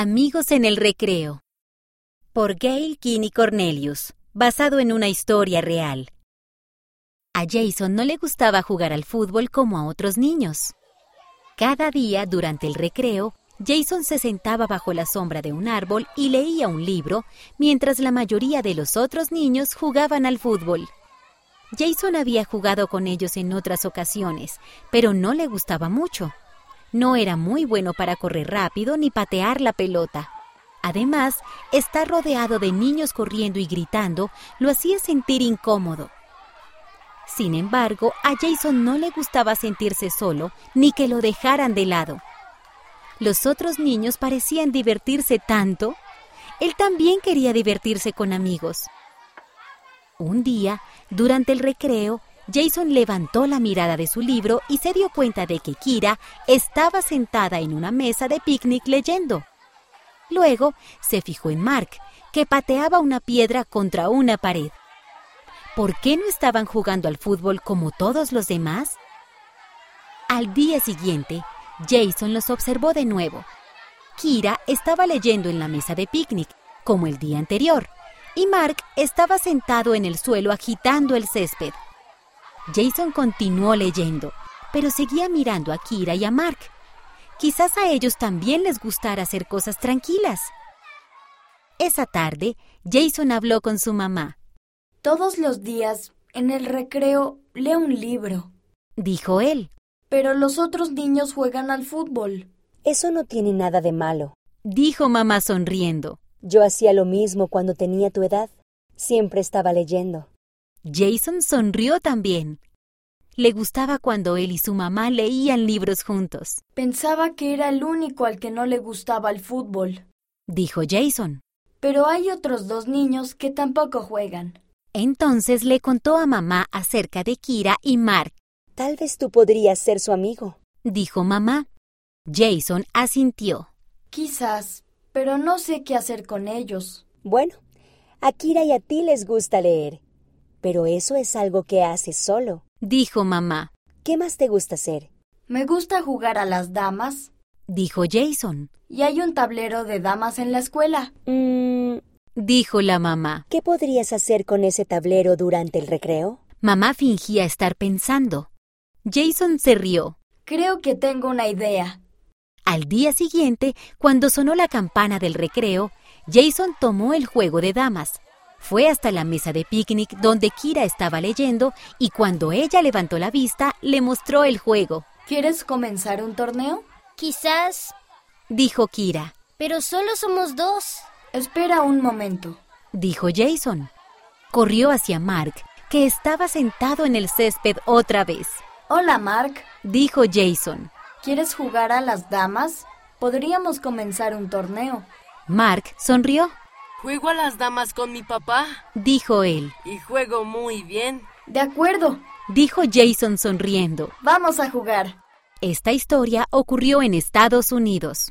Amigos en el recreo. Por Gail Kinney Cornelius, basado en una historia real. A Jason no le gustaba jugar al fútbol como a otros niños. Cada día, durante el recreo, Jason se sentaba bajo la sombra de un árbol y leía un libro, mientras la mayoría de los otros niños jugaban al fútbol. Jason había jugado con ellos en otras ocasiones, pero no le gustaba mucho. No era muy bueno para correr rápido ni patear la pelota. Además, estar rodeado de niños corriendo y gritando lo hacía sentir incómodo. Sin embargo, a Jason no le gustaba sentirse solo ni que lo dejaran de lado. Los otros niños parecían divertirse tanto. Él también quería divertirse con amigos. Un día, durante el recreo, Jason levantó la mirada de su libro y se dio cuenta de que Kira estaba sentada en una mesa de picnic leyendo. Luego se fijó en Mark, que pateaba una piedra contra una pared. ¿Por qué no estaban jugando al fútbol como todos los demás? Al día siguiente, Jason los observó de nuevo. Kira estaba leyendo en la mesa de picnic, como el día anterior, y Mark estaba sentado en el suelo agitando el césped. Jason continuó leyendo, pero seguía mirando a Kira y a Mark. Quizás a ellos también les gustara hacer cosas tranquilas. Esa tarde, Jason habló con su mamá. Todos los días, en el recreo, leo un libro, Dijo él. pero los otros niños juegan al fútbol. Eso no tiene nada de malo. Dijo mamá sonriendo. Yo hacía lo mismo cuando tenía tu edad. Siempre estaba leyendo. Jason sonrió también. Le gustaba cuando él y su mamá leían libros juntos. Pensaba que era el único al que no le gustaba el fútbol. Dijo Jason. Pero hay otros dos niños que tampoco juegan. Entonces le contó a mamá acerca de Kira y Mark. Tal vez tú podrías ser su amigo. Dijo mamá. Jason asintió. Quizás, pero no sé qué hacer con ellos. Bueno, a Kira y a ti les gusta leer. Pero eso es algo que haces solo. Dijo mamá. ¿Qué más te gusta hacer? Me gusta jugar a las damas. Dijo Jason. Y hay un tablero de damas en la escuela. Mm, Dijo la mamá. ¿Qué podrías hacer con ese tablero durante el recreo? Mamá fingía estar pensando. Jason se rió. Creo que tengo una idea. Al día siguiente, cuando sonó la campana del recreo, Jason tomó el juego de damas. Fue hasta la mesa de picnic donde Kira estaba leyendo y cuando ella levantó la vista, le mostró el juego. ¿Quieres comenzar un torneo? Quizás, Dijo Kira. pero solo somos dos. Espera un momento. Dijo Jason. Corrió hacia Mark, que estaba sentado en el césped otra vez. Hola, Mark. Dijo Jason. ¿Quieres jugar a las damas? Podríamos comenzar un torneo. Mark sonrió. Juego a las damas con mi papá Dijo él. y juego muy bien. De acuerdo. Dijo Jason sonriendo. Vamos a jugar. Esta historia ocurrió en Estados Unidos.